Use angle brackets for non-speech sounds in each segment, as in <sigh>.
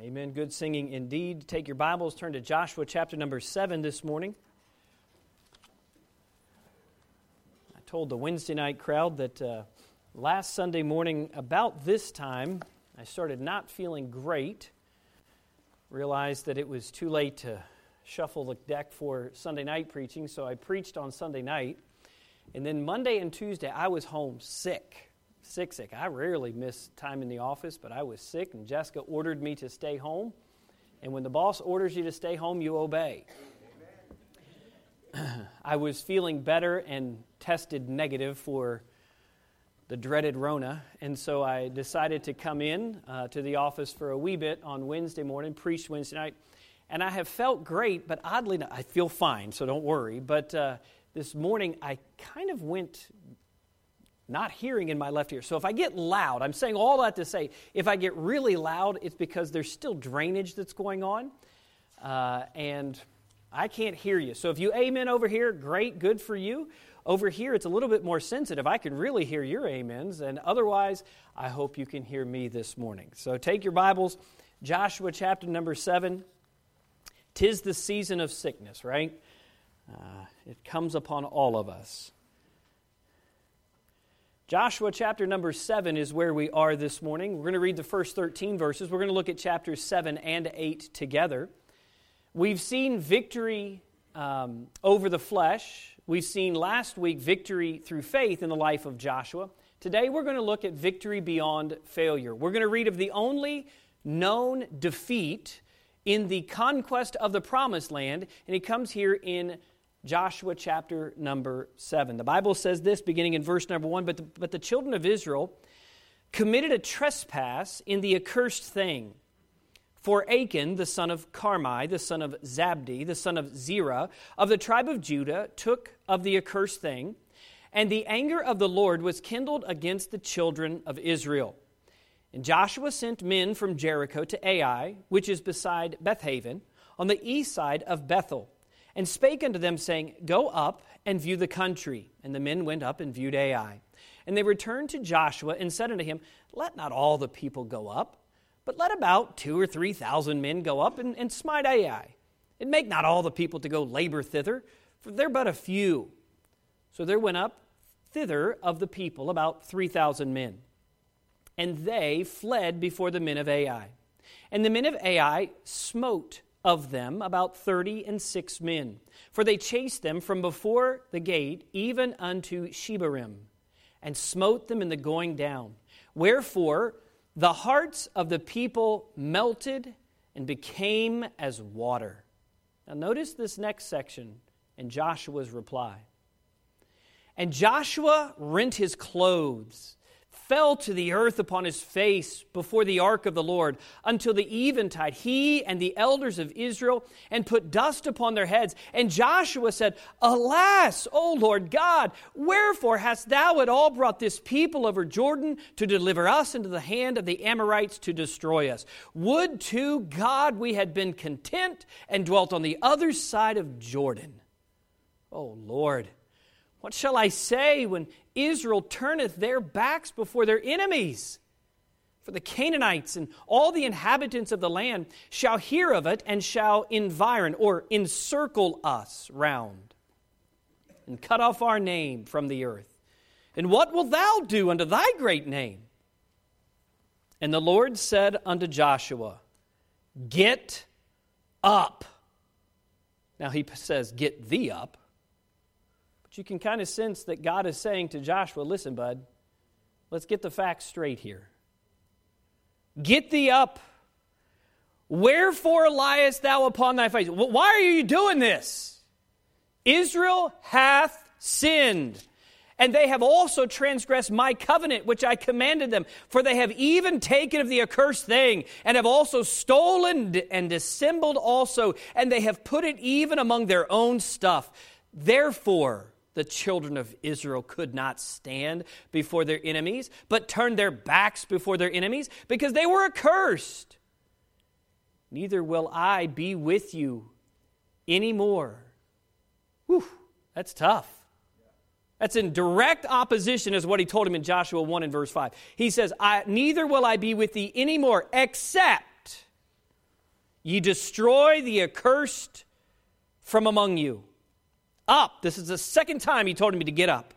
Amen. Good singing indeed. Take your Bibles, turn to Joshua chapter number 7 this morning. I told the Wednesday night crowd that uh, last Sunday morning, about this time, I started not feeling great. Realized that it was too late to shuffle the deck for Sunday night preaching, so I preached on Sunday night. And then Monday and Tuesday, I was home sick sick, sick. I rarely miss time in the office, but I was sick, and Jessica ordered me to stay home. And when the boss orders you to stay home, you obey. <clears throat> I was feeling better and tested negative for the dreaded Rona, and so I decided to come in uh, to the office for a wee bit on Wednesday morning, preach Wednesday night, and I have felt great, but oddly, enough, I feel fine, so don't worry. But uh, this morning, I kind of went not hearing in my left ear. So if I get loud, I'm saying all that to say, if I get really loud, it's because there's still drainage that's going on, uh, and I can't hear you. So if you amen over here, great, good for you. Over here, it's a little bit more sensitive. I can really hear your amens, and otherwise, I hope you can hear me this morning. So take your Bibles, Joshua chapter number 7. Tis the season of sickness, right? Uh, it comes upon all of us. Joshua chapter number 7 is where we are this morning. We're going to read the first 13 verses. We're going to look at chapters 7 and 8 together. We've seen victory um, over the flesh. We've seen last week victory through faith in the life of Joshua. Today we're going to look at victory beyond failure. We're going to read of the only known defeat in the conquest of the promised land, and it comes here in Joshua chapter number 7. The Bible says this beginning in verse number 1 but the, but the children of Israel committed a trespass in the accursed thing. For Achan, the son of Carmi, the son of Zabdi, the son of Zerah, of the tribe of Judah, took of the accursed thing, and the anger of the Lord was kindled against the children of Israel. And Joshua sent men from Jericho to Ai, which is beside Bethaven, on the east side of Bethel and spake unto them, saying, Go up and view the country. And the men went up and viewed Ai. And they returned to Joshua and said unto him, Let not all the people go up, but let about two or three thousand men go up and, and smite Ai. And make not all the people to go labor thither, for they're but a few. So there went up thither of the people about three thousand men. And they fled before the men of Ai. And the men of Ai smote of them, about thirty and six men. For they chased them from before the gate even unto Shebarim, and smote them in the going down. Wherefore the hearts of the people melted and became as water. Now, notice this next section in Joshua's reply. And Joshua rent his clothes fell to the earth upon his face before the ark of the Lord until the eventide, he and the elders of Israel, and put dust upon their heads. And Joshua said, Alas, O Lord God, wherefore hast thou at all brought this people over Jordan to deliver us into the hand of the Amorites to destroy us? Would to God we had been content and dwelt on the other side of Jordan. O Lord, what shall I say when Israel turneth their backs before their enemies? For the Canaanites and all the inhabitants of the land shall hear of it and shall environ or encircle us round and cut off our name from the earth. And what wilt thou do unto thy great name? And the Lord said unto Joshua, Get up. Now he says, Get thee up you can kind of sense that God is saying to Joshua, listen, bud, let's get the facts straight here. Get thee up. Wherefore liest thou upon thy face? Why are you doing this? Israel hath sinned, and they have also transgressed my covenant which I commanded them. For they have even taken of the accursed thing, and have also stolen and dissembled also, and they have put it even among their own stuff. Therefore, the children of Israel could not stand before their enemies, but turned their backs before their enemies because they were accursed. Neither will I be with you anymore. Whew, that's tough. That's in direct opposition as what he told him in Joshua 1 and verse 5. He says, Neither will I be with thee anymore, except ye destroy the accursed from among you. Up. This is the second time he told me to get up.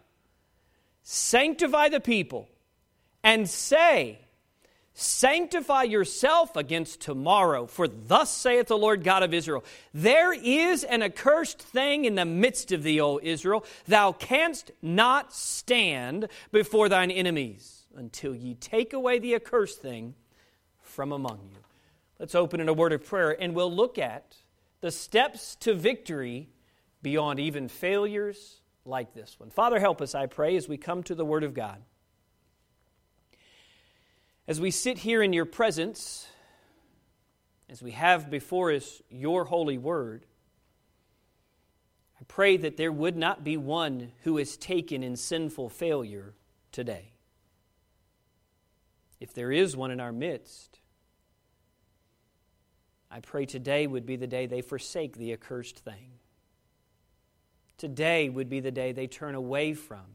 Sanctify the people and say, Sanctify yourself against tomorrow, for thus saith the Lord God of Israel There is an accursed thing in the midst of thee, O Israel. Thou canst not stand before thine enemies until ye take away the accursed thing from among you. Let's open in a word of prayer and we'll look at the steps to victory beyond even failures like this one. Father, help us, I pray, as we come to the Word of God. As we sit here in your presence, as we have before us your holy word, I pray that there would not be one who is taken in sinful failure today. If there is one in our midst, I pray today would be the day they forsake the accursed thing. Today would be the day they turn away from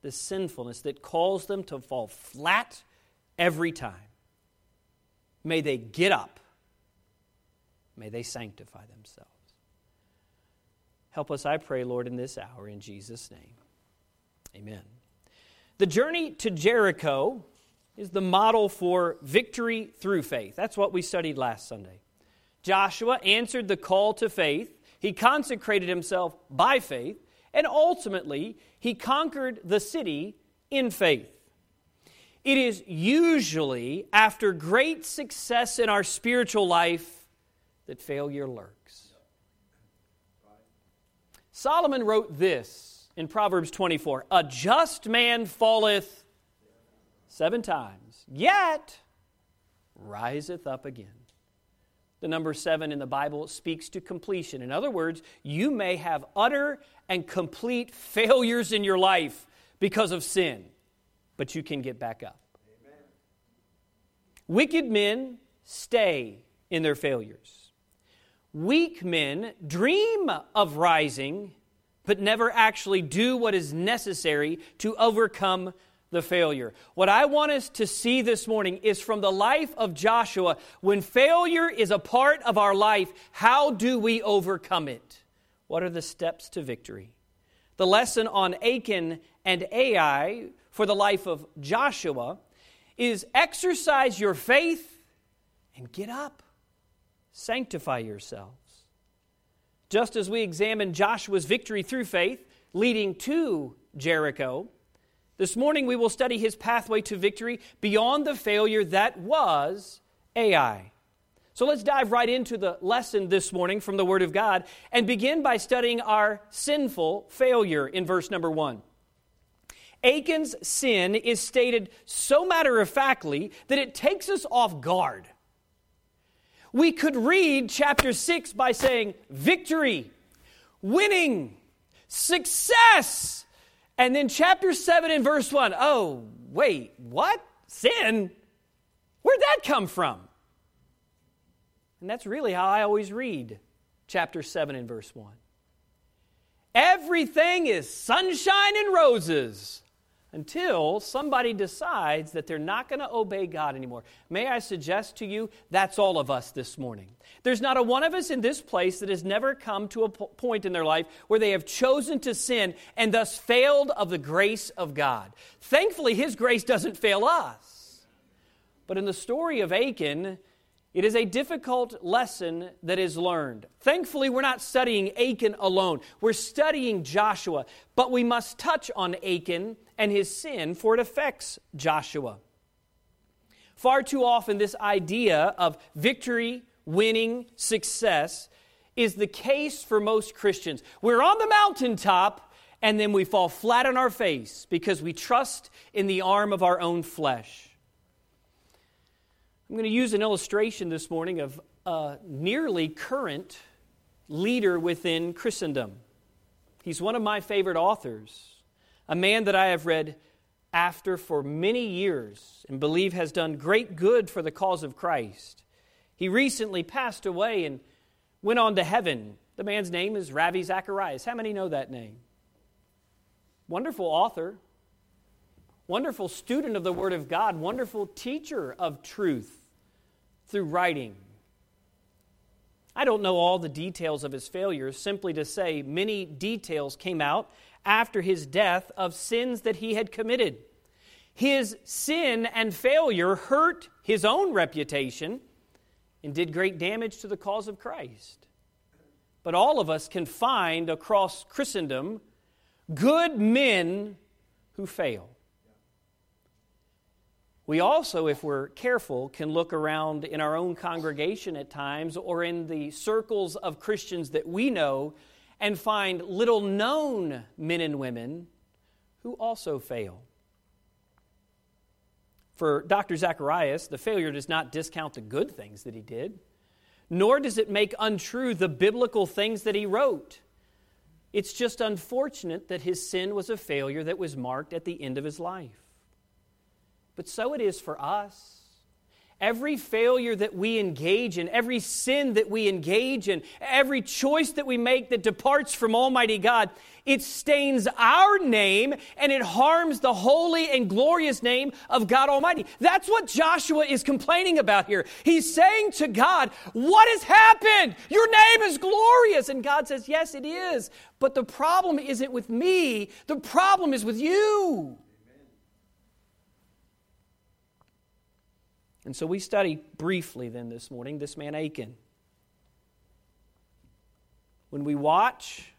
the sinfulness that calls them to fall flat every time. May they get up. May they sanctify themselves. Help us, I pray, Lord, in this hour, in Jesus' name. Amen. The journey to Jericho is the model for victory through faith. That's what we studied last Sunday. Joshua answered the call to faith, he consecrated himself by faith, and ultimately, he conquered the city in faith. It is usually after great success in our spiritual life that failure lurks. Solomon wrote this in Proverbs 24 A just man falleth seven times, yet riseth up again. The number seven in the Bible speaks to completion. In other words, you may have utter and complete failures in your life because of sin but you can get back up. Amen. Wicked men stay in their failures. Weak men dream of rising, but never actually do what is necessary to overcome the failure. What I want us to see this morning is from the life of Joshua. When failure is a part of our life, how do we overcome it? What are the steps to victory? The lesson on Achan and Ai for the life of Joshua is exercise your faith and get up. Sanctify yourselves. Just as we examine Joshua's victory through faith leading to Jericho, this morning we will study his pathway to victory beyond the failure that was Ai. So let's dive right into the lesson this morning from the Word of God and begin by studying our sinful failure in verse number one. Achan's sin is stated so matter of factly that it takes us off guard. We could read chapter 6 by saying victory, winning, success. And then chapter 7 and verse 1 oh, wait, what? Sin? Where'd that come from? And that's really how I always read chapter 7 and verse 1. Everything is sunshine and roses until somebody decides that they're not going to obey God anymore. May I suggest to you, that's all of us this morning. There's not a one of us in this place that has never come to a point in their life where they have chosen to sin and thus failed of the grace of God. Thankfully, His grace doesn't fail us. But in the story of Achan, it is a difficult lesson that is learned. Thankfully, we're not studying Achan alone. We're studying Joshua, but we must touch on Achan and his sin, for it affects Joshua. Far too often, this idea of victory, winning, success is the case for most Christians. We're on the mountaintop, and then we fall flat on our face because we trust in the arm of our own flesh. I'm going to use an illustration this morning of a nearly current leader within Christendom. He's one of my favorite authors, a man that I have read after for many years and believe has done great good for the cause of Christ. He recently passed away and went on to heaven. The man's name is Ravi Zacharias. How many know that name? Wonderful author, wonderful student of the Word of God, wonderful teacher of truth through writing. I don't know all the details of his failures, simply to say many details came out after his death of sins that he had committed. His sin and failure hurt his own reputation and did great damage to the cause of Christ. But all of us can find across Christendom good men who fail. We also, if we're careful, can look around in our own congregation at times or in the circles of Christians that we know and find little known men and women who also fail. For Dr. Zacharias, the failure does not discount the good things that he did, nor does it make untrue the biblical things that he wrote. It's just unfortunate that his sin was a failure that was marked at the end of his life. But so it is for us. Every failure that we engage in, every sin that we engage in, every choice that we make that departs from Almighty God, it stains our name and it harms the holy and glorious name of God Almighty. That's what Joshua is complaining about here. He's saying to God, What has happened? Your name is glorious. And God says, Yes, it is. But the problem isn't with me, the problem is with you. And so we study briefly then this morning this man Achan. When we watch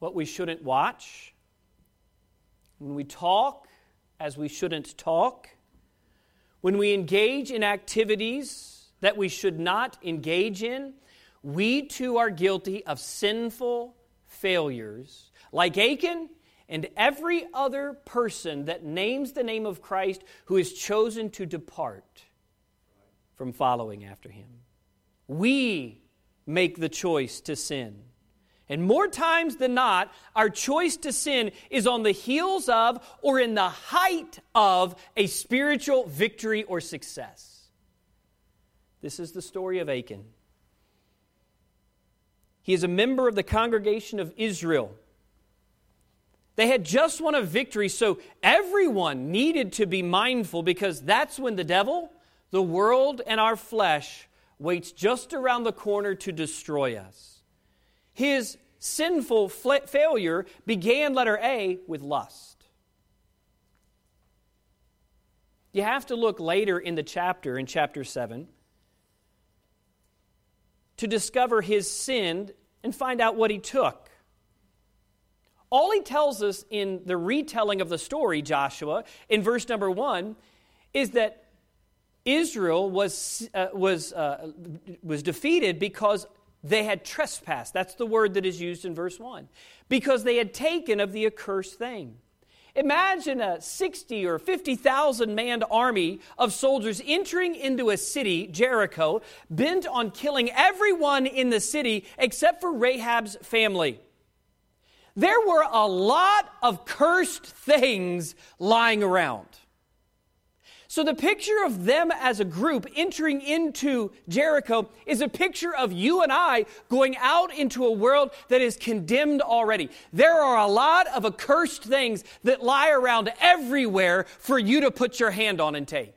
what we shouldn't watch, when we talk as we shouldn't talk, when we engage in activities that we should not engage in, we too are guilty of sinful failures. Like Achan and every other person that names the name of Christ who is chosen to depart from following after him. We make the choice to sin. And more times than not, our choice to sin is on the heels of or in the height of a spiritual victory or success. This is the story of Achan. He is a member of the congregation of Israel. They had just won a victory, so everyone needed to be mindful because that's when the devil the world and our flesh waits just around the corner to destroy us. His sinful failure began, letter A, with lust. You have to look later in the chapter, in chapter 7, to discover his sin and find out what he took. All he tells us in the retelling of the story, Joshua, in verse number 1, is that Israel was, uh, was, uh, was defeated because they had trespassed. That's the word that is used in verse 1. Because they had taken of the accursed thing. Imagine a 60 or 50,000 manned army of soldiers entering into a city, Jericho, bent on killing everyone in the city except for Rahab's family. There were a lot of cursed things lying around. So, the picture of them as a group entering into Jericho is a picture of you and I going out into a world that is condemned already. There are a lot of accursed things that lie around everywhere for you to put your hand on and take.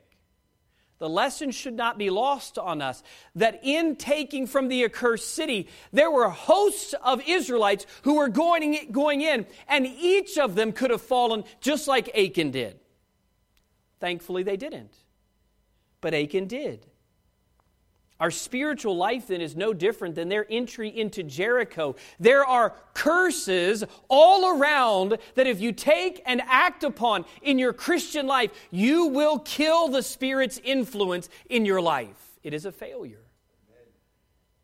The lesson should not be lost on us that in taking from the accursed city, there were hosts of Israelites who were going, going in, and each of them could have fallen just like Achan did. Thankfully, they didn't. But Achan did. Our spiritual life then is no different than their entry into Jericho. There are curses all around that if you take and act upon in your Christian life, you will kill the Spirit's influence in your life. It is a failure.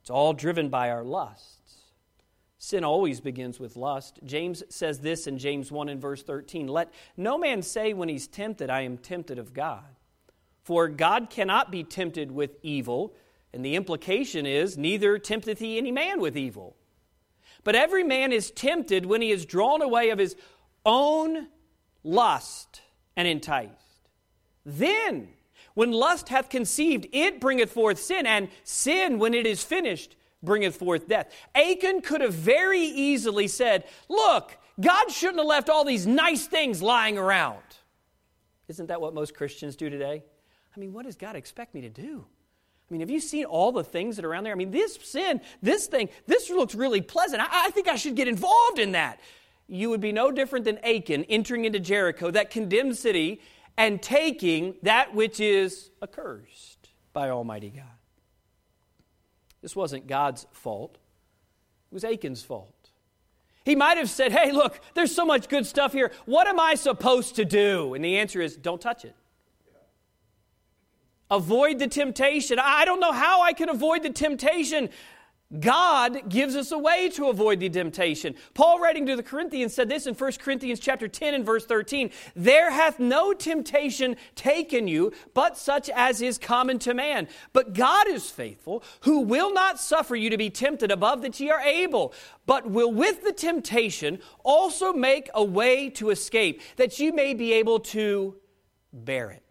It's all driven by our lust. Sin always begins with lust. James says this in James 1 and verse 13 Let no man say when he's tempted, I am tempted of God. For God cannot be tempted with evil, and the implication is, neither tempteth he any man with evil. But every man is tempted when he is drawn away of his own lust and enticed. Then, when lust hath conceived, it bringeth forth sin, and sin, when it is finished, bringeth forth death. Achan could have very easily said, Look, God shouldn't have left all these nice things lying around. Isn't that what most Christians do today? I mean, what does God expect me to do? I mean, have you seen all the things that are around there? I mean, this sin, this thing, this looks really pleasant. I, I think I should get involved in that. You would be no different than Achan entering into Jericho, that condemned city, and taking that which is accursed by Almighty God. This wasn't God's fault, it was Achan's fault. He might have said, Hey, look, there's so much good stuff here. What am I supposed to do? And the answer is, Don't touch it. Avoid the temptation. I don't know how I can avoid the temptation. God gives us a way to avoid the temptation. Paul writing to the Corinthians said this in 1 Corinthians chapter 10 and verse 13, there hath no temptation taken you but such as is common to man. But God is faithful, who will not suffer you to be tempted above that ye are able, but will with the temptation also make a way to escape, that you may be able to bear it.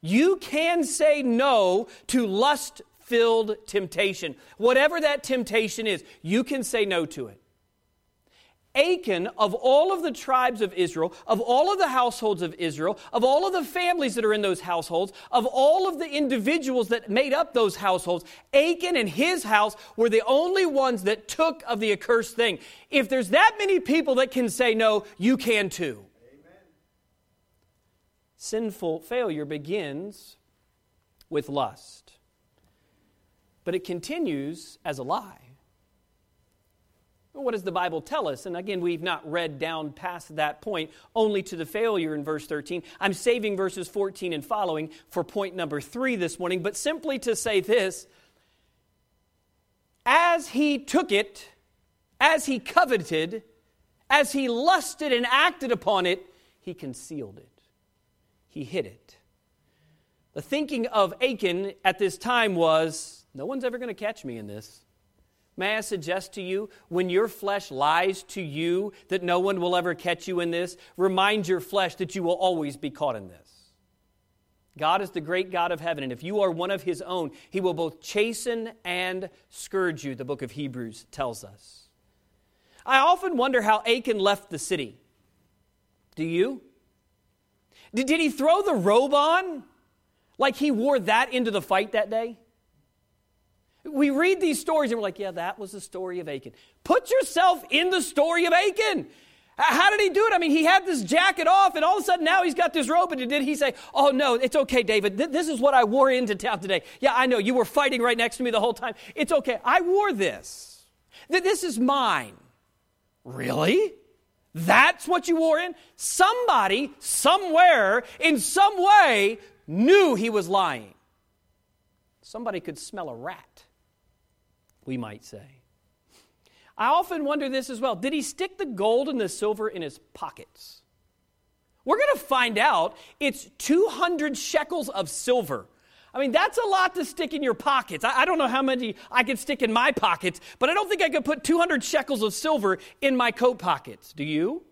You can say no to lust filled temptation. Whatever that temptation is, you can say no to it. Achan, of all of the tribes of Israel, of all of the households of Israel, of all of the families that are in those households, of all of the individuals that made up those households, Achan and his house were the only ones that took of the accursed thing. If there's that many people that can say no, you can too. Amen. Sinful failure begins with lust but it continues as a lie. What does the Bible tell us? And again, we've not read down past that point, only to the failure in verse 13. I'm saving verses 14 and following for point number three this morning, but simply to say this as he took it, as he coveted, as he lusted and acted upon it, he concealed it, he hid it. The thinking of Achan at this time was no one's ever going to catch me in this. May I suggest to you, when your flesh lies to you that no one will ever catch you in this, remind your flesh that you will always be caught in this. God is the great God of heaven, and if you are one of his own, he will both chasten and scourge you, the book of Hebrews tells us. I often wonder how Achan left the city. Do you? Did, did he throw the robe on like he wore that into the fight that day? We read these stories and we're like, yeah, that was the story of Achan. Put yourself in the story of Achan. How did he do it? I mean, he had this jacket off, and all of a sudden now he's got this robe. And did he say, Oh, no, it's okay, David. This is what I wore into town today. Yeah, I know. You were fighting right next to me the whole time. It's okay. I wore this. This is mine. Really? That's what you wore in? Somebody, somewhere, in some way, knew he was lying. Somebody could smell a rat we might say. I often wonder this as well. Did he stick the gold and the silver in his pockets? We're going to find out it's 200 shekels of silver. I mean, that's a lot to stick in your pockets. I, I, don't know how many I could stick in my pockets, but I don't think I could put 200 shekels of silver in my coat pockets. Do you?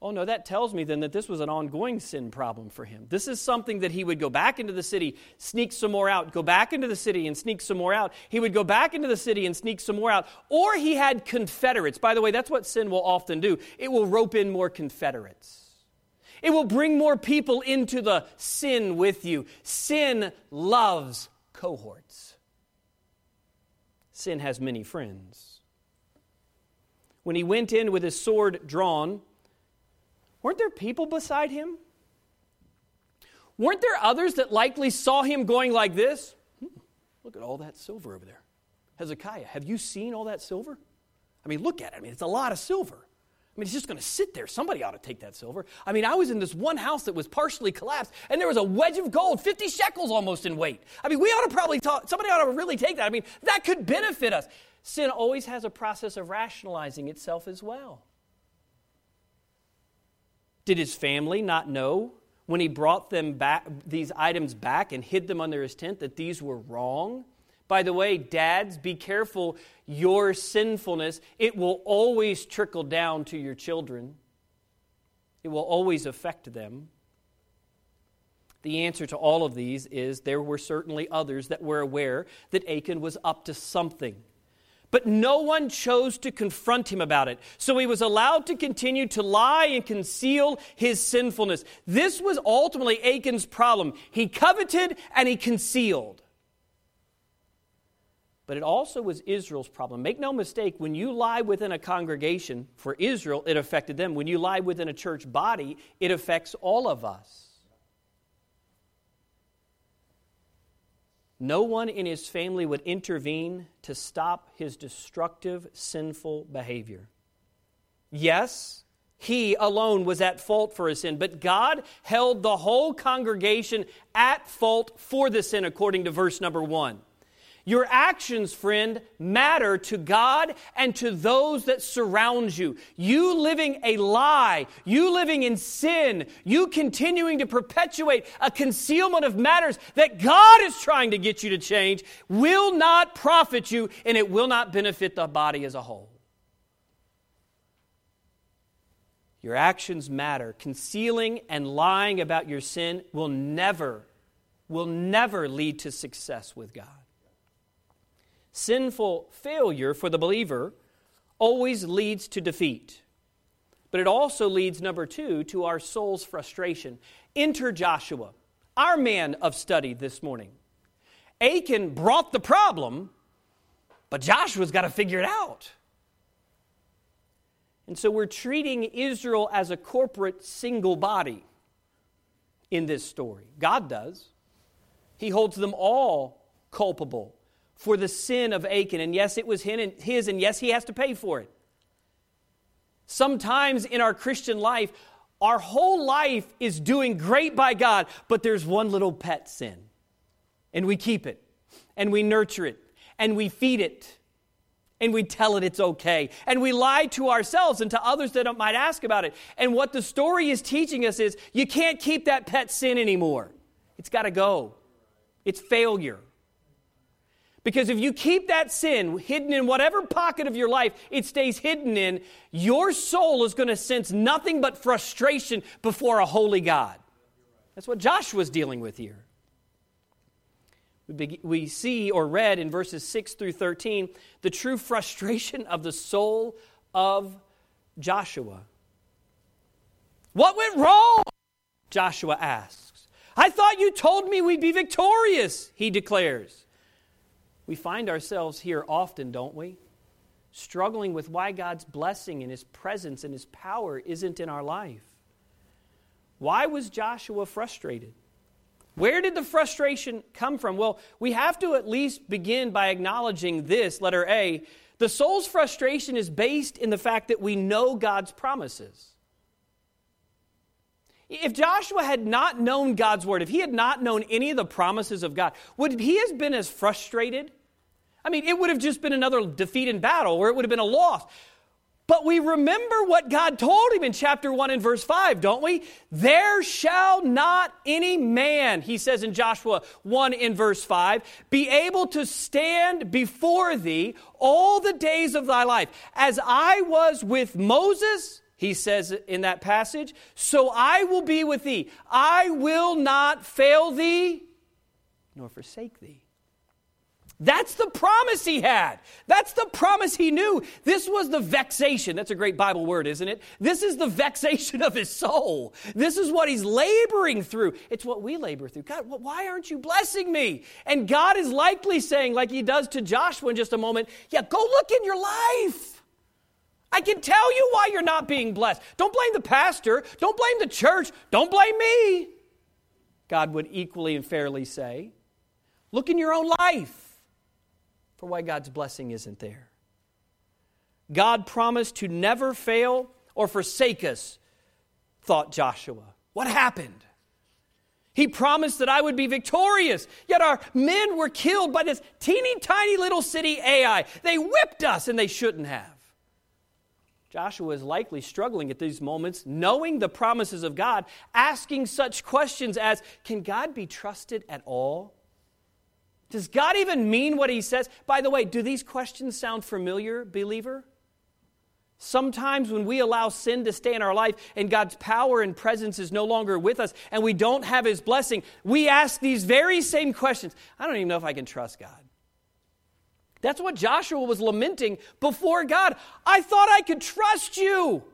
Oh, no, that tells me then that this was an ongoing sin problem for him. This is something that he would go back into the city, sneak some more out, go back into the city and sneak some more out. He would go back into the city and sneak some more out. Or he had confederates. By the way, that's what sin will often do it will rope in more confederates. It will bring more people into the sin with you. Sin loves cohorts. Sin has many friends. When he went in with his sword drawn, Weren't there people beside him? Weren't there others that likely saw him going like this? Hmm, look at all that silver over there. Hezekiah, have you seen all that silver? I mean, look at it. I mean, it's a lot of silver. I mean, it's just going to sit there. Somebody ought to take that silver. I mean, I was in this one house that was partially collapsed, and there was a wedge of gold, 50 shekels almost in weight. I mean, we ought to probably talk, somebody ought to really take that. I mean, that could benefit us. Sin always has a process of rationalizing itself as well. Did his family not know when he brought them back, these items back and hid them under his tent that these were wrong? By the way, dads, be careful. Your sinfulness, it will always trickle down to your children. It will always affect them. The answer to all of these is there were certainly others that were aware that Achan was up to something. But no one chose to confront him about it. So he was allowed to continue to lie and conceal his sinfulness. This was ultimately Achan's problem. He coveted and he concealed. But it also was Israel's problem. Make no mistake, when you lie within a congregation, for Israel, it affected them. When you lie within a church body, it affects all of us. No one in his family would intervene to stop his destructive, sinful behavior. Yes, he alone was at fault for his sin, but God held the whole congregation at fault for the sin, according to verse number one. Your actions, friend, matter to God and to those that surround you. You living a lie, you living in sin, you continuing to perpetuate a concealment of matters that God is trying to get you to change will not profit you and it will not benefit the body as a whole. Your actions matter. Concealing and lying about your sin will never, will never lead to success with God. Sinful failure for the believer always leads to defeat. But it also leads, number two, to our soul's frustration. Enter Joshua, our man of study this morning. Achan brought the problem, but Joshua's got to figure it out. And so we're treating Israel as a corporate single body in this story. God does. He holds them all culpable for the sin of Achan. And yes, it was his, and yes, he has to pay for it. Sometimes in our Christian life, our whole life is doing great by God, but there's one little pet sin. And we keep it, and we nurture it, and we feed it, and we tell it it's okay. And we lie to ourselves and to others that might ask about it. And what the story is teaching us is you can't keep that pet sin anymore, it's got to go. It's failure. Because if you keep that sin hidden in whatever pocket of your life it stays hidden in, your soul is going to sense nothing but frustration before a holy God. That's what Joshua's dealing with here. We see or read in verses 6 through 13 the true frustration of the soul of Joshua. What went wrong? Joshua asks. I thought you told me we'd be victorious, he declares. We find ourselves here often, don't we? Struggling with why God's blessing and His presence and His power isn't in our life. Why was Joshua frustrated? Where did the frustration come from? Well, we have to at least begin by acknowledging this, letter A. The soul's frustration is based in the fact that we know God's promises. If Joshua had not known God's word, if he had not known any of the promises of God, would he have been as frustrated I mean, it would have just been another defeat in battle or it would have been a loss. But we remember what God told him in chapter 1 and verse 5, don't we? There shall not any man, he says in Joshua 1 in verse 5, be able to stand before thee all the days of thy life. As I was with Moses, he says in that passage, so I will be with thee. I will not fail thee nor forsake thee. That's the promise he had. That's the promise he knew. This was the vexation. That's a great Bible word, isn't it? This is the vexation of his soul. This is what he's laboring through. It's what we labor through. God, why aren't you blessing me? And God is likely saying, like he does to Joshua in just a moment, yeah, go look in your life. I can tell you why you're not being blessed. Don't blame the pastor. Don't blame the church. Don't blame me. God would equally and fairly say, look in your own life for why God's blessing isn't there. God promised to never fail or forsake us, thought Joshua. What happened? He promised that I would be victorious, yet our men were killed by this teeny tiny little city Ai. They whipped us and they shouldn't have. Joshua is likely struggling at these moments, knowing the promises of God, asking such questions as Can God be trusted at all? Does God even mean what he says? By the way, do these questions sound familiar, believer? Sometimes when we allow sin to stay in our life and God's power and presence is no longer with us and we don't have his blessing, we ask these very same questions. I don't even know if I can trust God. That's what Joshua was lamenting before God. I thought I could trust you.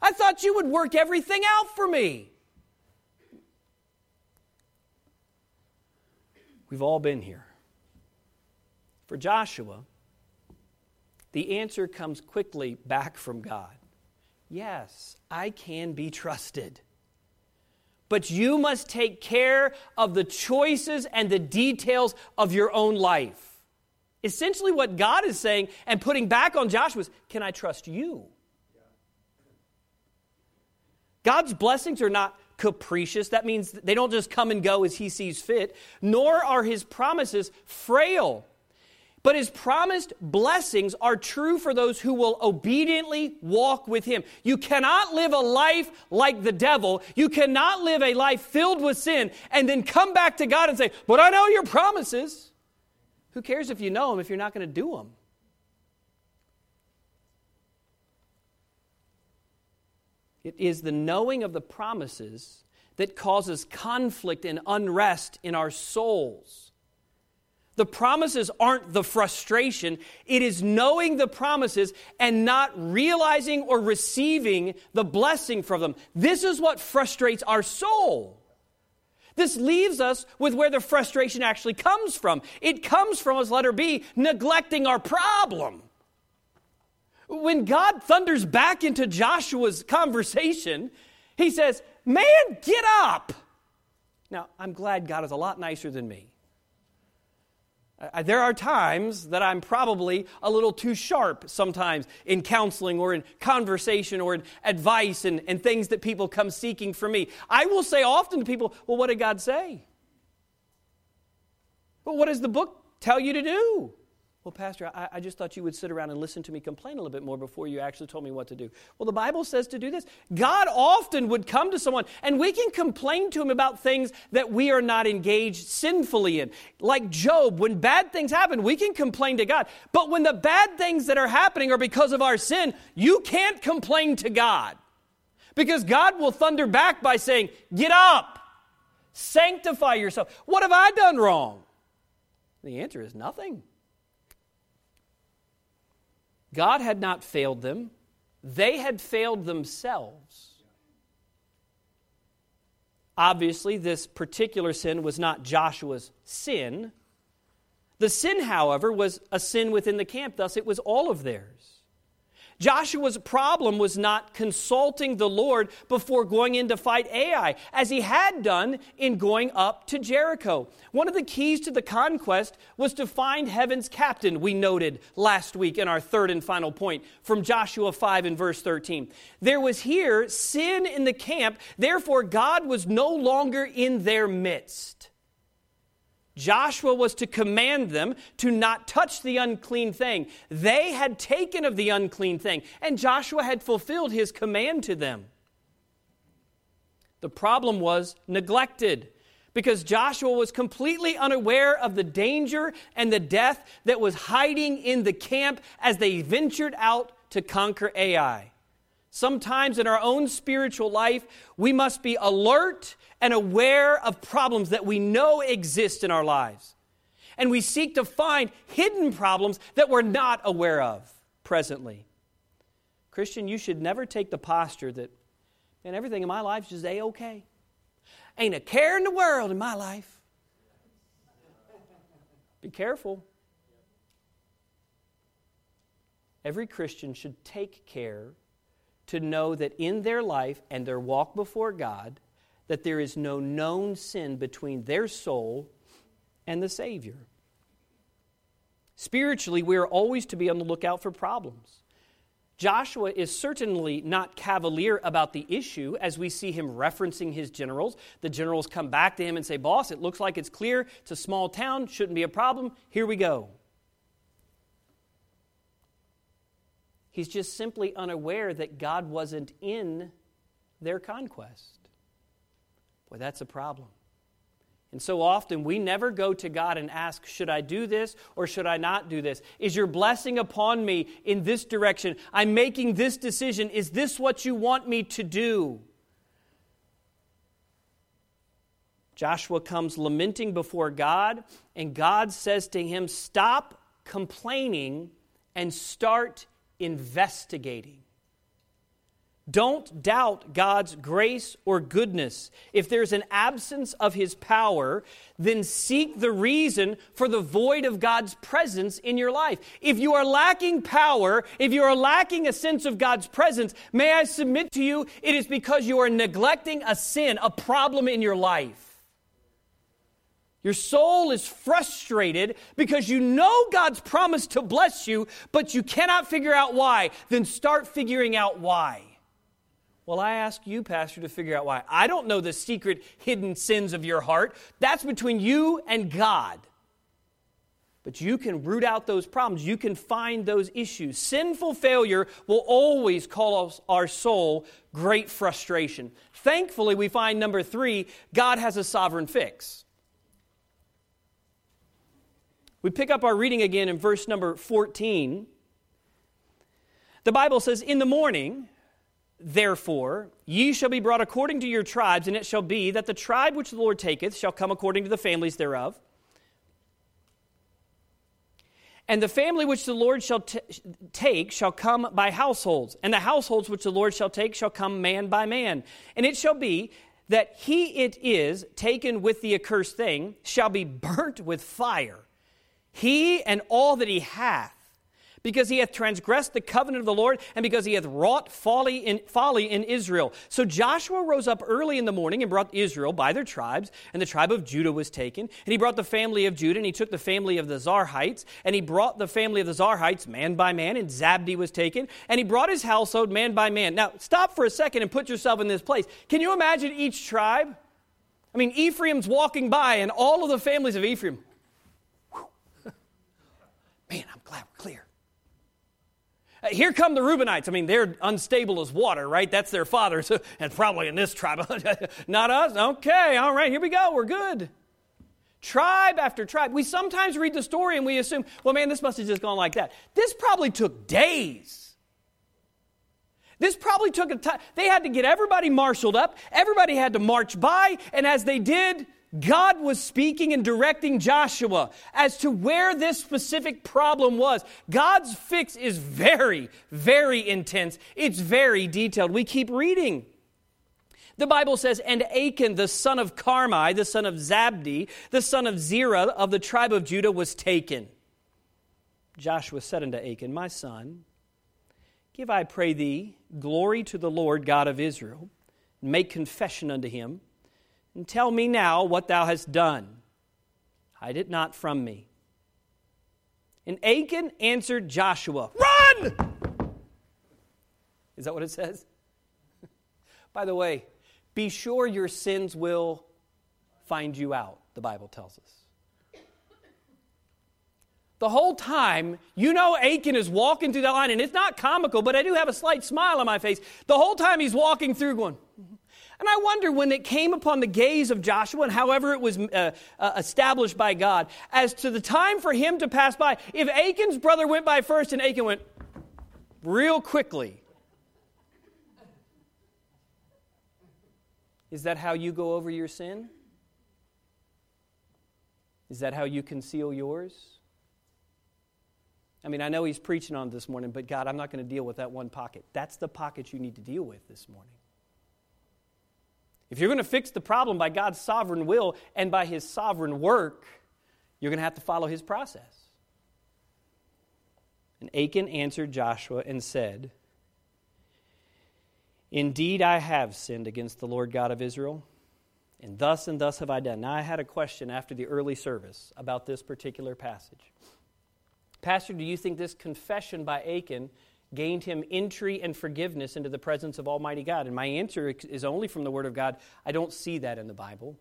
I thought you would work everything out for me. We've all been here. For Joshua, the answer comes quickly back from God. Yes, I can be trusted. But you must take care of the choices and the details of your own life. Essentially, what God is saying and putting back on Joshua is Can I trust you? God's blessings are not capricious. That means they don't just come and go as He sees fit, nor are His promises frail. But His promised blessings are true for those who will obediently walk with Him. You cannot live a life like the devil. You cannot live a life filled with sin and then come back to God and say, But I know your promises. Who cares if you know them if you're not going to do them? It is the knowing of the promises that causes conflict and unrest in our souls. The promises aren't the frustration, it is knowing the promises and not realizing or receiving the blessing from them. This is what frustrates our soul. This leaves us with where the frustration actually comes from. It comes from, as letter B, neglecting our problem. When God thunders back into Joshua's conversation, he says, Man, get up. Now, I'm glad God is a lot nicer than me. Uh, there are times that I'm probably a little too sharp sometimes in counseling or in conversation or in advice and, and things that people come seeking from me. I will say often to people, Well, what did God say? Well, what does the book tell you to do? Well, Pastor, I, I, just thought you would sit around and listen to me complain a little bit more before you actually told me what to do. Well, the Bible says to do this. God often would come to someone, and we can complain to him about things that we are not engaged sinfully in. Like Job, when bad things happen, we can complain to God. But when the bad things that are happening are because of our sin, you can't complain to God. Because God will thunder back by saying, Get up, sanctify yourself. What have I done wrong? The answer is nothing. God had not failed them, they had failed themselves. Obviously, this particular sin was not Joshua's sin. The sin, however, was a sin within the camp, thus, it was all of theirs. Joshua's problem was not consulting the Lord before going in to fight Ai, as he had done in going up to Jericho. One of the keys to the conquest was to find heaven's captain, we noted last week in our third and final point from Joshua 5 and verse 13. There was here sin in the camp, therefore, God was no longer in their midst. Joshua was to command them to not touch the unclean thing. They had taken of the unclean thing, and Joshua had fulfilled his command to them. The problem was neglected because Joshua was completely unaware of the danger and the death that was hiding in the camp as they ventured out to conquer Ai. Sometimes in our own spiritual life, we must be alert and aware of problems that we know exist in our lives. And we seek to find hidden problems that we're not aware of presently. Christian, you should never take the posture that, man, everything in my life is just A OK. Ain't a care in the world in my life. Be careful. Every Christian should take care to know that in their life and their walk before God, that there is no known sin between their soul and the Savior. Spiritually, we are always to be on the lookout for problems. Joshua is certainly not cavalier about the issue as we see him referencing his generals. The generals come back to him and say, Boss, it looks like it's clear. It's a small town, shouldn't be a problem. Here we go. He's just simply unaware that God wasn't in their conquest. Boy, that's a problem. And so often we never go to God and ask, Should I do this or should I not do this? Is your blessing upon me in this direction? I'm making this decision. Is this what you want me to do? Joshua comes lamenting before God, and God says to him, Stop complaining and start investigating. Don't doubt God's grace or goodness. If there's an absence of His power, then seek the reason for the void of God's presence in your life. If you are lacking power, if you are lacking a sense of God's presence, may I submit to you, it is because you are neglecting a sin, a problem in your life. Your soul is frustrated because you know God's promised to bless you, but you cannot figure out why. Then start figuring out why. Well, I ask you, Pastor, to figure out why. I don't know the secret hidden sins of your heart. That's between you and God. But you can root out those problems. You can find those issues. Sinful failure will always cause our soul great frustration. Thankfully, we find number three God has a sovereign fix. We pick up our reading again in verse number 14. The Bible says, In the morning, Therefore, ye shall be brought according to your tribes, and it shall be that the tribe which the Lord taketh shall come according to the families thereof. And the family which the Lord shall t- take shall come by households, and the households which the Lord shall take shall come man by man. And it shall be that he it is taken with the accursed thing shall be burnt with fire, he and all that he hath because he hath transgressed the covenant of the Lord, and because he hath wrought folly in, folly in Israel. So Joshua rose up early in the morning and brought Israel by their tribes, and the tribe of Judah was taken. And he brought the family of Judah, and he took the family of the Zarhites, and he brought the family of the Zarhites man by man, and Zabdi was taken, and he brought his household man by man. Now, stop for a second and put yourself in this place. Can you imagine each tribe? I mean, Ephraim's walking by, and all of the families of Ephraim. Man, I'm glad we're clear. Uh, here come the Reubenites. I mean, they're unstable as water, right? That's their fathers, <laughs> and probably in this tribe. <laughs> Not us? Okay, all right, here we go. We're good. Tribe after tribe. We sometimes read the story and we assume, well, man, this must have just gone like that. This probably took days. This probably took a time. They had to get everybody marshaled up, everybody had to march by, and as they did, God was speaking and directing Joshua as to where this specific problem was. God's fix is very, very intense. It's very detailed. We keep reading. The Bible says, And Achan, the son of Carmi, the son of Zabdi, the son of Zerah of the tribe of Judah, was taken. Joshua said unto Achan, My son, give, I pray thee, glory to the Lord God of Israel, and make confession unto him and tell me now what thou hast done. Hide it not from me. And Achan answered Joshua, Run! Is that what it says? <laughs> By the way, be sure your sins will find you out, the Bible tells us. The whole time, you know, Achan is walking through that line, and it's not comical, but I do have a slight smile on my face. The whole time he's walking through, going, and I wonder when it came upon the gaze of Joshua, and however it was uh, uh, established by God, as to the time for him to pass by, if Achan's brother went by first and Achan went real quickly, is that how you go over your sin? Is that how you conceal yours? I mean, I know he's preaching on this morning, but God, I'm not going to deal with that one pocket. That's the pocket you need to deal with this morning. If you're going to fix the problem by God's sovereign will and by his sovereign work, you're going to have to follow his process. And Achan answered Joshua and said, Indeed, I have sinned against the Lord God of Israel, and thus and thus have I done. Now, I had a question after the early service about this particular passage. Pastor, do you think this confession by Achan gained him entry and forgiveness into the presence of Almighty God? And my answer is only from the Word of God. I don't see that in the Bible.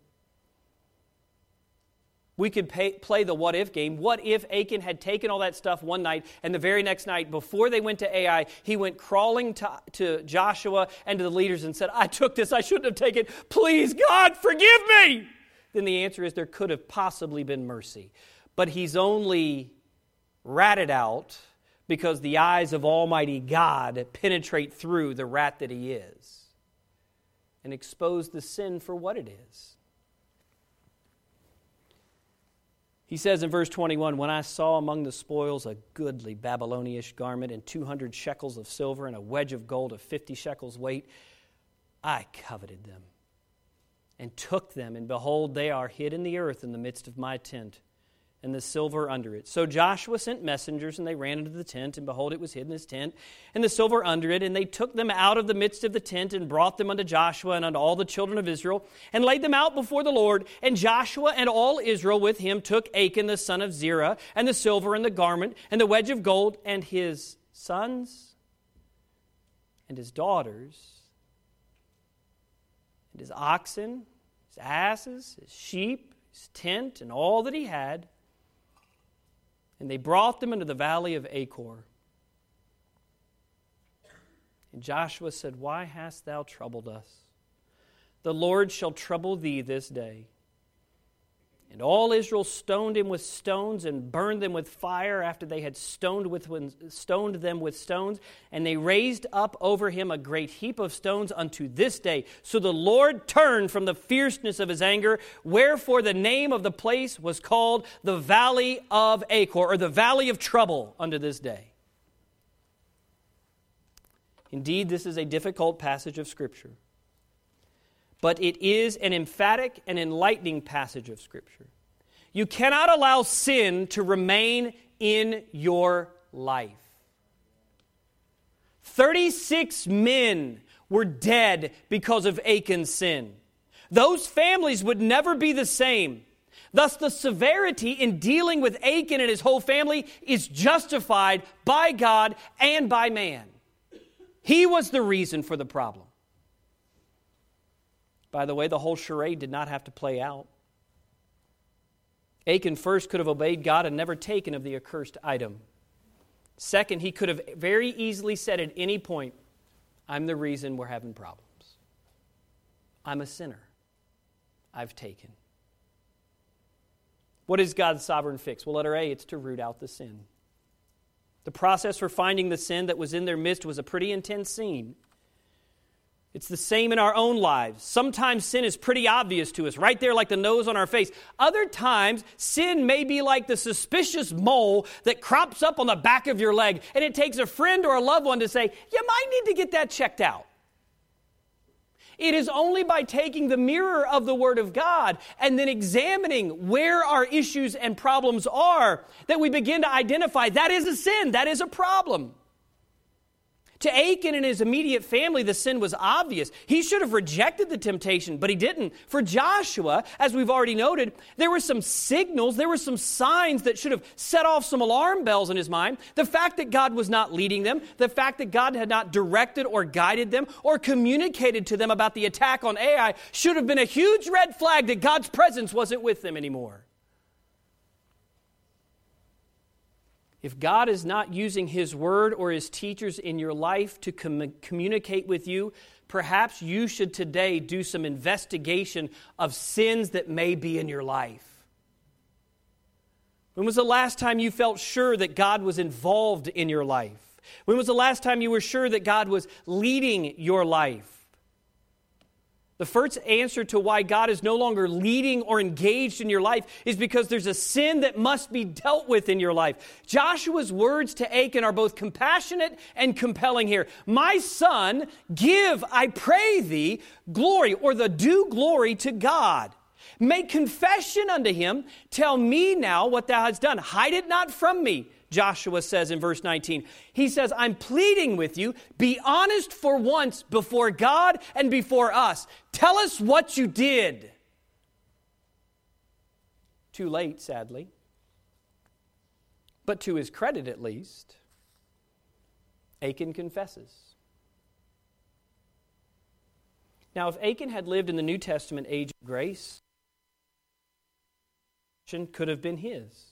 We could pay, play the what if game. What if Achan had taken all that stuff one night, and the very next night, before they went to Ai, he went crawling to, to Joshua and to the leaders and said, I took this, I shouldn't have taken it. Please, God, forgive me. Then the answer is there could have possibly been mercy. But he's only ratted out because the eyes of Almighty God penetrate through the rat that he is and expose the sin for what it is. He says in verse 21 When I saw among the spoils a goodly Babylonish garment and 200 shekels of silver and a wedge of gold of 50 shekels weight, I coveted them and took them, and behold, they are hid in the earth in the midst of my tent and the silver under it. So Joshua sent messengers, and they ran into the tent, and behold, it was hid in his tent, and the silver under it. And they took them out of the midst of the tent, and brought them unto Joshua and unto all the children of Israel, and laid them out before the Lord. And Joshua and all Israel with him took Achan the son of Zerah, and the silver and the garment, and the wedge of gold, and his sons, and his daughters, and his oxen, his asses, his sheep, his tent, and all that he had and they brought them into the valley of Achor. And Joshua said, Why hast thou troubled us? The Lord shall trouble thee this day. And all Israel stoned him with stones and burned them with fire after they had stoned, with, stoned them with stones. And they raised up over him a great heap of stones unto this day. So the Lord turned from the fierceness of his anger. Wherefore the name of the place was called the Valley of Achor, or the Valley of Trouble, unto this day. Indeed, this is a difficult passage of Scripture but it is an emphatic and enlightening passage of Scripture. You cannot allow sin to remain in your life. 36 men were dead because of Achan's sin. Those families would never be the same. Thus, the severity in dealing with Achan and his whole family is justified by God and by man. He was the reason for the problem. By the way, the whole charade did not have to play out. Achan first could have obeyed God and never taken of the accursed item. Second, he could have very easily said at any point, I'm the reason we're having problems. I'm a sinner. I've taken. What is God's sovereign fix? Well, letter A, it's to root out the sin. The process for finding the sin that was in their midst was a pretty intense scene. It's the same in our own lives. Sometimes sin is pretty obvious to us, right there like the nose on our face. Other times, sin may be like the suspicious mole that crops up on the back of your leg, and it takes a friend or a loved one to say, You might need to get that checked out. It is only by taking the mirror of the Word of God and then examining where our issues and problems are that we begin to identify that is a sin, that is a problem. To Achan and his immediate family, the sin was obvious. He should have rejected the temptation, but he didn't. For Joshua, as we've already noted, there were some signals, there were some signs that should have set off some alarm bells in his mind. The fact that God was not leading them, the fact that God had not directed or guided them or communicated to them about the attack on Ai should have been a huge red flag that God's presence wasn't with them anymore. If God is not using His Word or His teachers in your life to com- communicate with you, perhaps you should today do some investigation of sins that may be in your life. When was the last time you felt sure that God was involved in your life? When was the last time you were sure that God was leading your life? The first answer to why God is no longer leading or engaged in your life is because there's a sin that must be dealt with in your life. Joshua's words to Achan are both compassionate and compelling here. My son, give, I pray thee, glory or the due glory to God. Make confession unto him. Tell me now what thou hast done. Hide it not from me. Joshua says in verse 19. He says, I'm pleading with you, be honest for once before God and before us. Tell us what you did. Too late, sadly. But to his credit, at least, Achan confesses. Now, if Achan had lived in the New Testament age of grace, could have been his.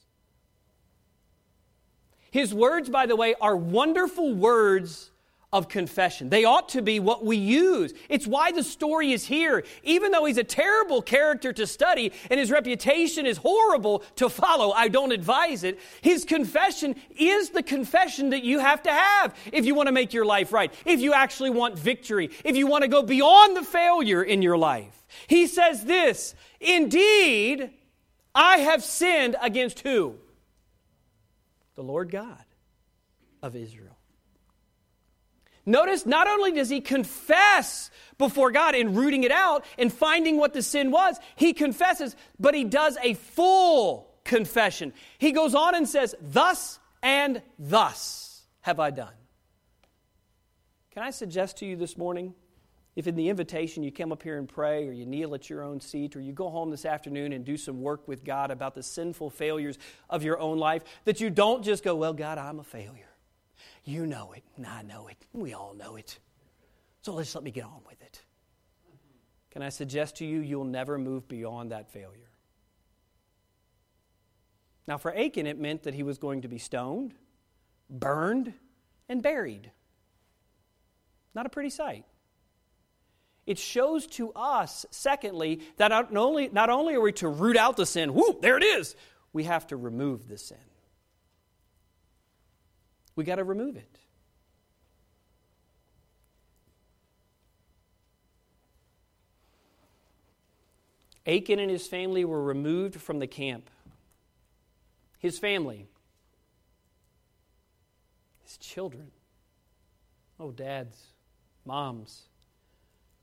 His words, by the way, are wonderful words of confession. They ought to be what we use. It's why the story is here. Even though he's a terrible character to study and his reputation is horrible to follow, I don't advise it. His confession is the confession that you have to have if you want to make your life right, if you actually want victory, if you want to go beyond the failure in your life. He says this Indeed, I have sinned against who? The Lord God of Israel. Notice not only does he confess before God in rooting it out and finding what the sin was, he confesses, but he does a full confession. He goes on and says, Thus and thus have I done. Can I suggest to you this morning, if in the invitation you come up here and pray, or you kneel at your own seat, or you go home this afternoon and do some work with God about the sinful failures of your own life, that you don't just go, Well, God, I'm a failure. You know it, and I know it. We all know it. So let's let me get on with it. Can I suggest to you, you'll never move beyond that failure? Now, for Achan, it meant that he was going to be stoned, burned, and buried. Not a pretty sight. It shows to us, secondly, that not only, not only are we to root out the sin, whoop, there it is, we have to remove the sin. We got to remove it. Achan and his family were removed from the camp. His family, his children. Oh, dads, moms,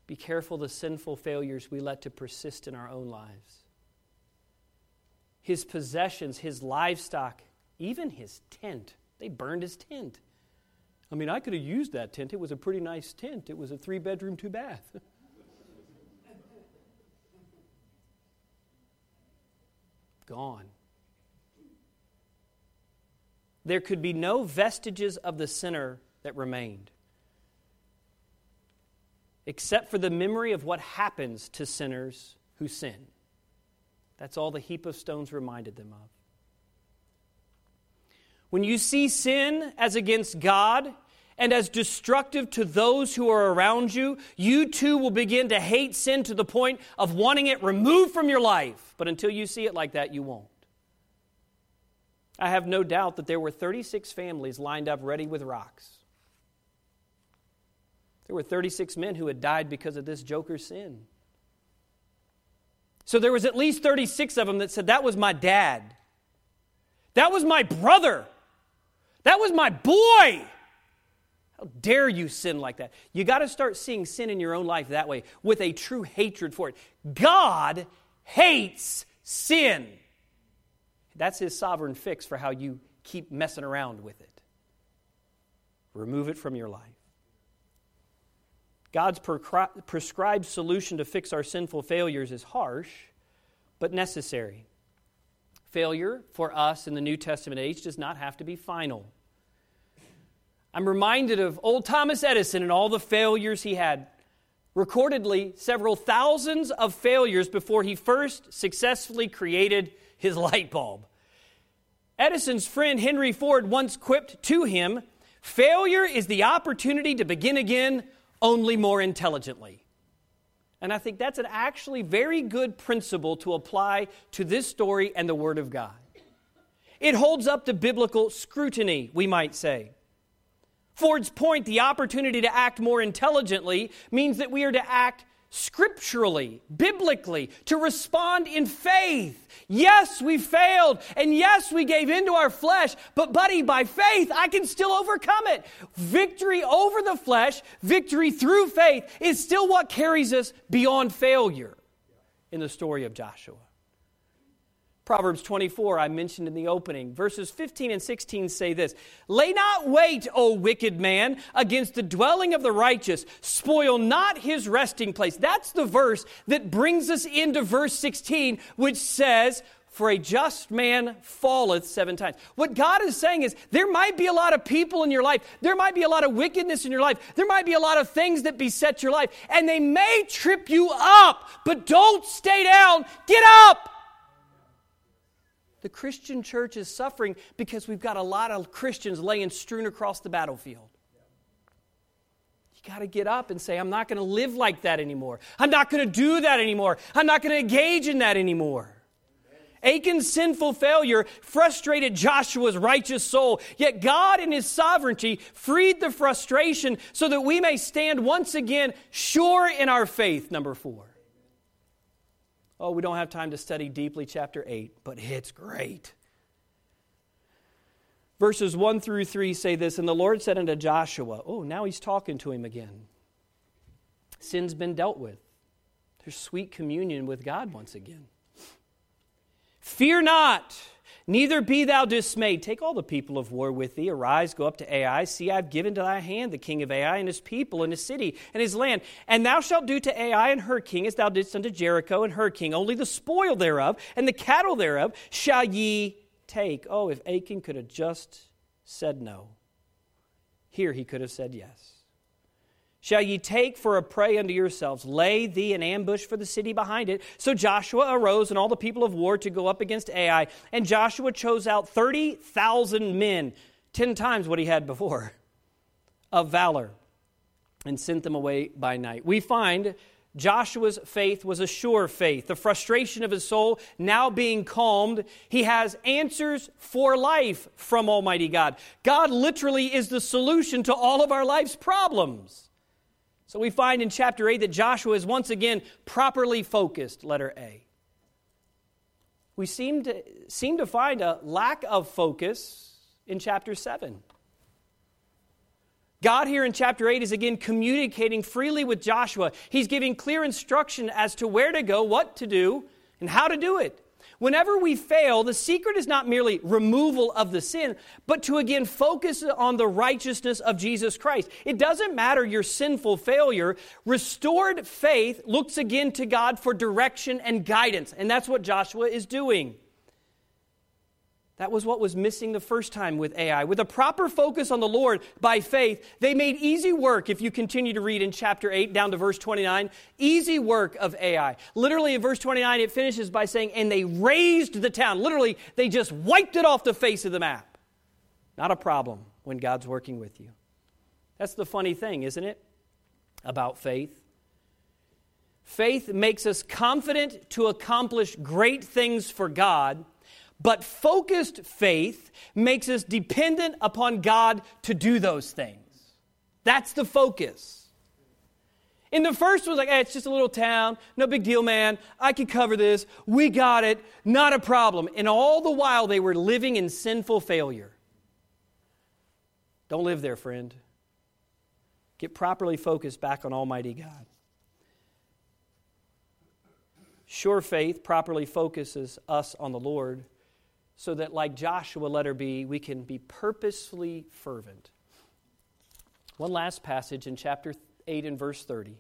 be careful the sinful failures we let to persist in our own lives. His possessions, his livestock, even his tent they burned his tent. I mean, I could have used that tent. It was a pretty nice tent. It was a three bedroom, two bath. <laughs> Gone. There could be no vestiges of the sinner that remained, except for the memory of what happens to sinners who sin. That's all the heap of stones reminded them of. When you see sin as against God and as destructive to those who are around you, you too will begin to hate sin to the point of wanting it removed from your life. But until you see it like that, you won't. I have no doubt that there were 36 families lined up ready with rocks. There were 36 men who had died because of this joker's sin. So there was at least 36 of them that said, That was my dad. That was my brother. That was my boy. How dare you sin like that? You got to start seeing sin in your own life that way with a true hatred for it. God hates sin. That's his sovereign fix for how you keep messing around with it. Remove it from your life. God's prescribed solution to fix our sinful failures is harsh, but necessary. Failure for us in the New Testament age does not have to be final. I'm reminded of old Thomas Edison and all the failures he had. Recordedly, several thousands of failures before he first successfully created his light bulb. Edison's friend Henry Ford once quipped to him Failure is the opportunity to begin again, only more intelligently. And I think that's an actually very good principle to apply to this story and the Word of God. It holds up to biblical scrutiny, we might say. Ford's point, the opportunity to act more intelligently, means that we are to act scripturally, biblically, to respond in faith. Yes, we failed, and yes, we gave into our flesh, but buddy, by faith, I can still overcome it. Victory over the flesh, victory through faith, is still what carries us beyond failure in the story of Joshua. Proverbs 24, I mentioned in the opening. Verses 15 and 16 say this Lay not wait, O wicked man, against the dwelling of the righteous. Spoil not his resting place. That's the verse that brings us into verse 16, which says, For a just man falleth seven times. What God is saying is, there might be a lot of people in your life, there might be a lot of wickedness in your life, there might be a lot of things that beset your life, and they may trip you up, but don't stay down. Get up! The Christian church is suffering because we've got a lot of Christians laying strewn across the battlefield. You got to get up and say, I'm not going to live like that anymore. I'm not going to do that anymore. I'm not going to engage in that anymore. Achan's sinful failure frustrated Joshua's righteous soul, yet God, in his sovereignty, freed the frustration so that we may stand once again sure in our faith. Number four. Oh, we don't have time to study deeply chapter 8, but it's great. Verses 1 through 3 say this And the Lord said unto Joshua, Oh, now he's talking to him again. Sin's been dealt with. There's sweet communion with God once again. Fear not, neither be thou dismayed. Take all the people of war with thee. Arise, go up to Ai. See, I've given to thy hand the king of Ai and his people and his city and his land. And thou shalt do to Ai and her king as thou didst unto Jericho and her king. Only the spoil thereof and the cattle thereof shall ye take. Oh, if Achan could have just said no. Here he could have said yes. Shall ye take for a prey unto yourselves, lay thee an ambush for the city behind it? So Joshua arose and all the people of war to go up against Ai, and Joshua chose out 30,000 men, 10 times what he had before, of valor, and sent them away by night. We find Joshua's faith was a sure faith. The frustration of his soul now being calmed, he has answers for life from Almighty God. God literally is the solution to all of our life's problems. So we find in chapter 8 that Joshua is once again properly focused, letter A. We seem to, seem to find a lack of focus in chapter 7. God, here in chapter 8, is again communicating freely with Joshua. He's giving clear instruction as to where to go, what to do, and how to do it. Whenever we fail, the secret is not merely removal of the sin, but to again focus on the righteousness of Jesus Christ. It doesn't matter your sinful failure. Restored faith looks again to God for direction and guidance, and that's what Joshua is doing. That was what was missing the first time with Ai. With a proper focus on the Lord by faith, they made easy work, if you continue to read in chapter 8 down to verse 29, easy work of Ai. Literally in verse 29, it finishes by saying, and they razed the town. Literally, they just wiped it off the face of the map. Not a problem when God's working with you. That's the funny thing, isn't it? About faith. Faith makes us confident to accomplish great things for God but focused faith makes us dependent upon God to do those things. That's the focus. In the first was like, hey, it's just a little town, no big deal, man. I can cover this. We got it, not a problem. And all the while they were living in sinful failure. Don't live there, friend. Get properly focused back on Almighty God. Sure faith properly focuses us on the Lord so that, like Joshua, letter B, we can be purposefully fervent. One last passage in chapter 8 and verse 30.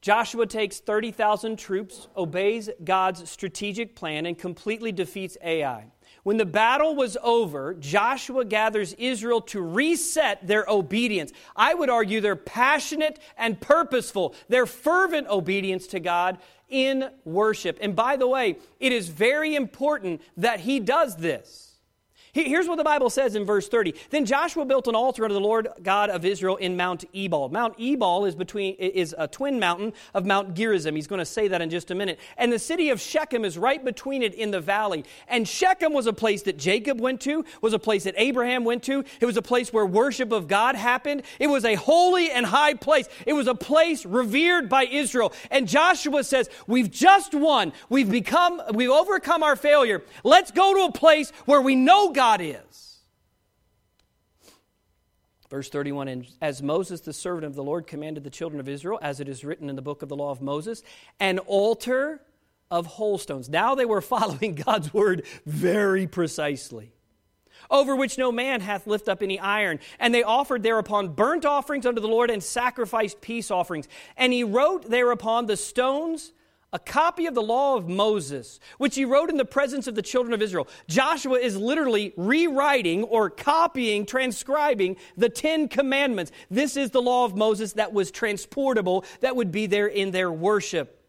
Joshua takes 30,000 troops, obeys God's strategic plan, and completely defeats Ai. When the battle was over, Joshua gathers Israel to reset their obedience. I would argue their passionate and purposeful, their fervent obedience to God in worship. And by the way, it is very important that he does this. Here's what the Bible says in verse 30. Then Joshua built an altar unto the Lord God of Israel in Mount Ebal. Mount Ebal is between is a twin mountain of Mount Gerizim. He's going to say that in just a minute. And the city of Shechem is right between it in the valley. And Shechem was a place that Jacob went to, was a place that Abraham went to. It was a place where worship of God happened. It was a holy and high place. It was a place revered by Israel. And Joshua says, "We've just won. We've become we've overcome our failure. Let's go to a place where we know God God is. Verse 31 And as Moses, the servant of the Lord, commanded the children of Israel, as it is written in the book of the law of Moses, an altar of whole stones. Now they were <laughs> following God's word very precisely. Over which no man hath lift up any iron. And they offered thereupon burnt offerings unto the Lord and sacrificed peace offerings. And he wrote thereupon the stones a copy of the law of Moses, which he wrote in the presence of the children of Israel. Joshua is literally rewriting or copying, transcribing the Ten Commandments. This is the law of Moses that was transportable, that would be there in their worship.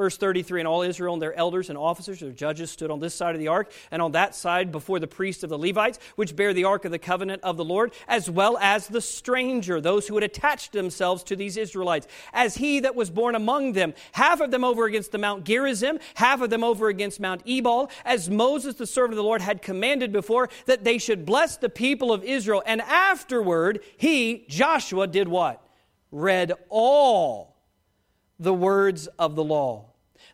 Verse 33 And all Israel and their elders and officers, their judges, stood on this side of the ark, and on that side before the priests of the Levites, which bear the ark of the covenant of the Lord, as well as the stranger, those who had attached themselves to these Israelites, as he that was born among them, half of them over against the Mount Gerizim, half of them over against Mount Ebal, as Moses, the servant of the Lord, had commanded before, that they should bless the people of Israel. And afterward, he, Joshua, did what? read all the words of the law.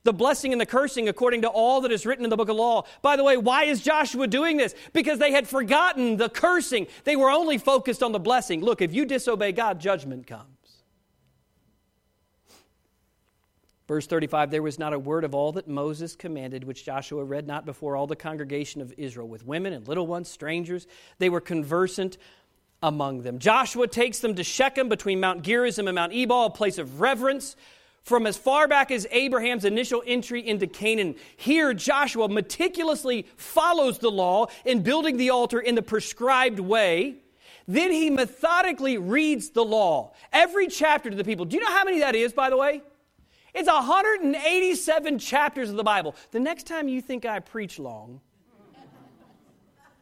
The blessing and the cursing according to all that is written in the book of law. By the way, why is Joshua doing this? Because they had forgotten the cursing. They were only focused on the blessing. Look, if you disobey God, judgment comes. Verse 35 There was not a word of all that Moses commanded, which Joshua read not before all the congregation of Israel, with women and little ones, strangers. They were conversant among them. Joshua takes them to Shechem between Mount Gerizim and Mount Ebal, a place of reverence. From as far back as Abraham's initial entry into Canaan, here Joshua meticulously follows the law in building the altar in the prescribed way. Then he methodically reads the law, every chapter to the people. Do you know how many that is, by the way? It's 187 chapters of the Bible. The next time you think I preach long,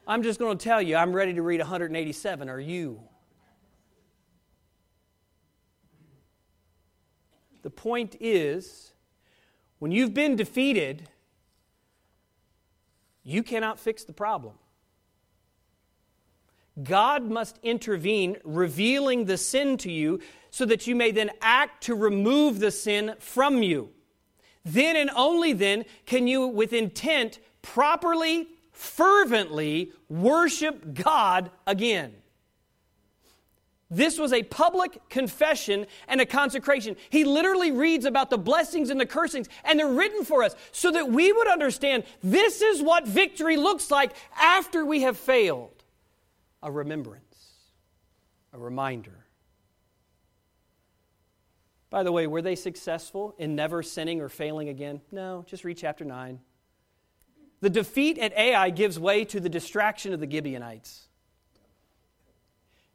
I'm just going to tell you, I'm ready to read 187. Are you? The point is, when you've been defeated, you cannot fix the problem. God must intervene, revealing the sin to you so that you may then act to remove the sin from you. Then and only then can you, with intent, properly, fervently worship God again. This was a public confession and a consecration. He literally reads about the blessings and the cursings, and they're written for us so that we would understand this is what victory looks like after we have failed a remembrance, a reminder. By the way, were they successful in never sinning or failing again? No, just read chapter 9. The defeat at Ai gives way to the distraction of the Gibeonites.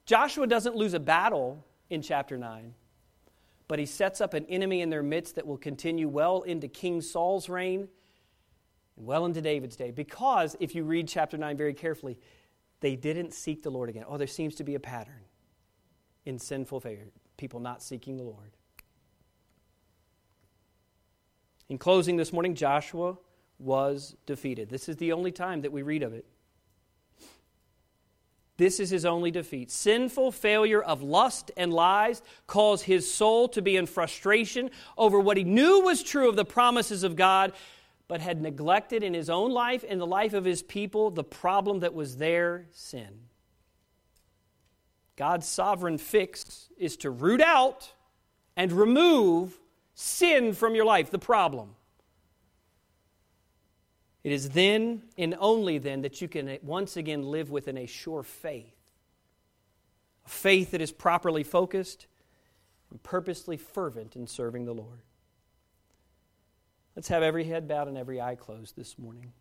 Joshua doesn't lose a battle in chapter 9, but he sets up an enemy in their midst that will continue well into King Saul's reign and well into David's day. Because if you read chapter 9 very carefully, they didn't seek the Lord again. Oh, there seems to be a pattern in sinful failure, people not seeking the Lord. In closing this morning, Joshua was defeated. This is the only time that we read of it. This is his only defeat. Sinful failure of lust and lies caused his soul to be in frustration over what he knew was true of the promises of God but had neglected in his own life and the life of his people the problem that was their sin. God's sovereign fix is to root out and remove sin from your life, the problem. It is then and only then that you can once again live within a sure faith. A faith that is properly focused and purposely fervent in serving the Lord. Let's have every head bowed and every eye closed this morning.